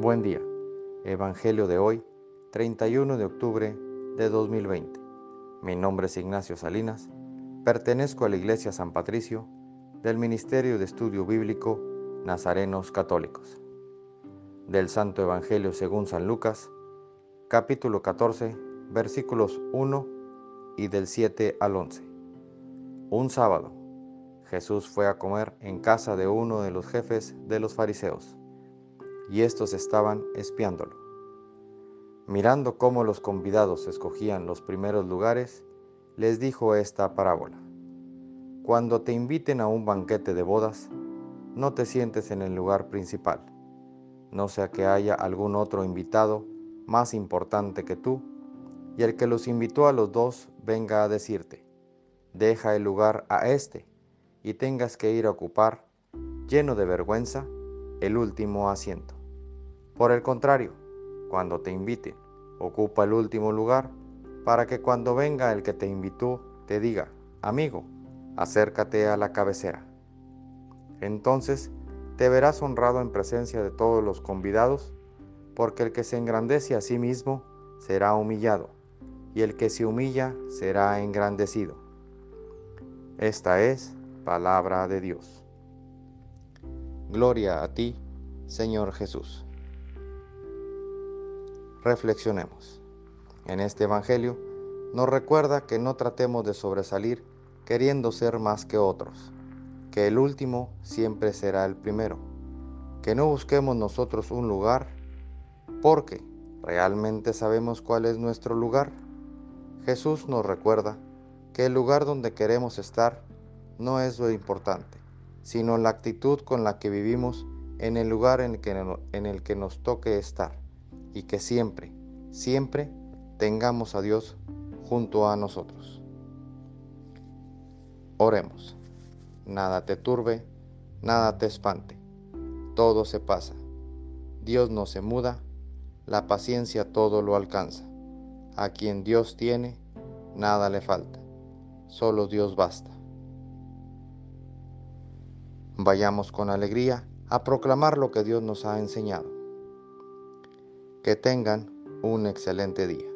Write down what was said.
Buen día. Evangelio de hoy, 31 de octubre de 2020. Mi nombre es Ignacio Salinas. Pertenezco a la Iglesia San Patricio del Ministerio de Estudio Bíblico Nazarenos Católicos. Del Santo Evangelio según San Lucas, capítulo 14, versículos 1 y del 7 al 11. Un sábado, Jesús fue a comer en casa de uno de los jefes de los fariseos y estos estaban espiándolo. Mirando cómo los convidados escogían los primeros lugares, les dijo esta parábola. Cuando te inviten a un banquete de bodas, no te sientes en el lugar principal, no sea que haya algún otro invitado más importante que tú, y el que los invitó a los dos venga a decirte, deja el lugar a este, y tengas que ir a ocupar, lleno de vergüenza, el último asiento. Por el contrario, cuando te inviten, ocupa el último lugar para que cuando venga el que te invitó te diga, amigo, acércate a la cabecera. Entonces te verás honrado en presencia de todos los convidados, porque el que se engrandece a sí mismo será humillado, y el que se humilla será engrandecido. Esta es palabra de Dios. Gloria a ti, Señor Jesús. Reflexionemos. En este Evangelio nos recuerda que no tratemos de sobresalir queriendo ser más que otros, que el último siempre será el primero, que no busquemos nosotros un lugar porque realmente sabemos cuál es nuestro lugar. Jesús nos recuerda que el lugar donde queremos estar no es lo importante, sino la actitud con la que vivimos en el lugar en el que, en el que nos toque estar y que siempre, siempre tengamos a Dios junto a nosotros. Oremos. Nada te turbe, nada te espante. Todo se pasa. Dios no se muda, la paciencia todo lo alcanza. A quien Dios tiene, nada le falta. Solo Dios basta. Vayamos con alegría a proclamar lo que Dios nos ha enseñado. Que tengan un excelente día.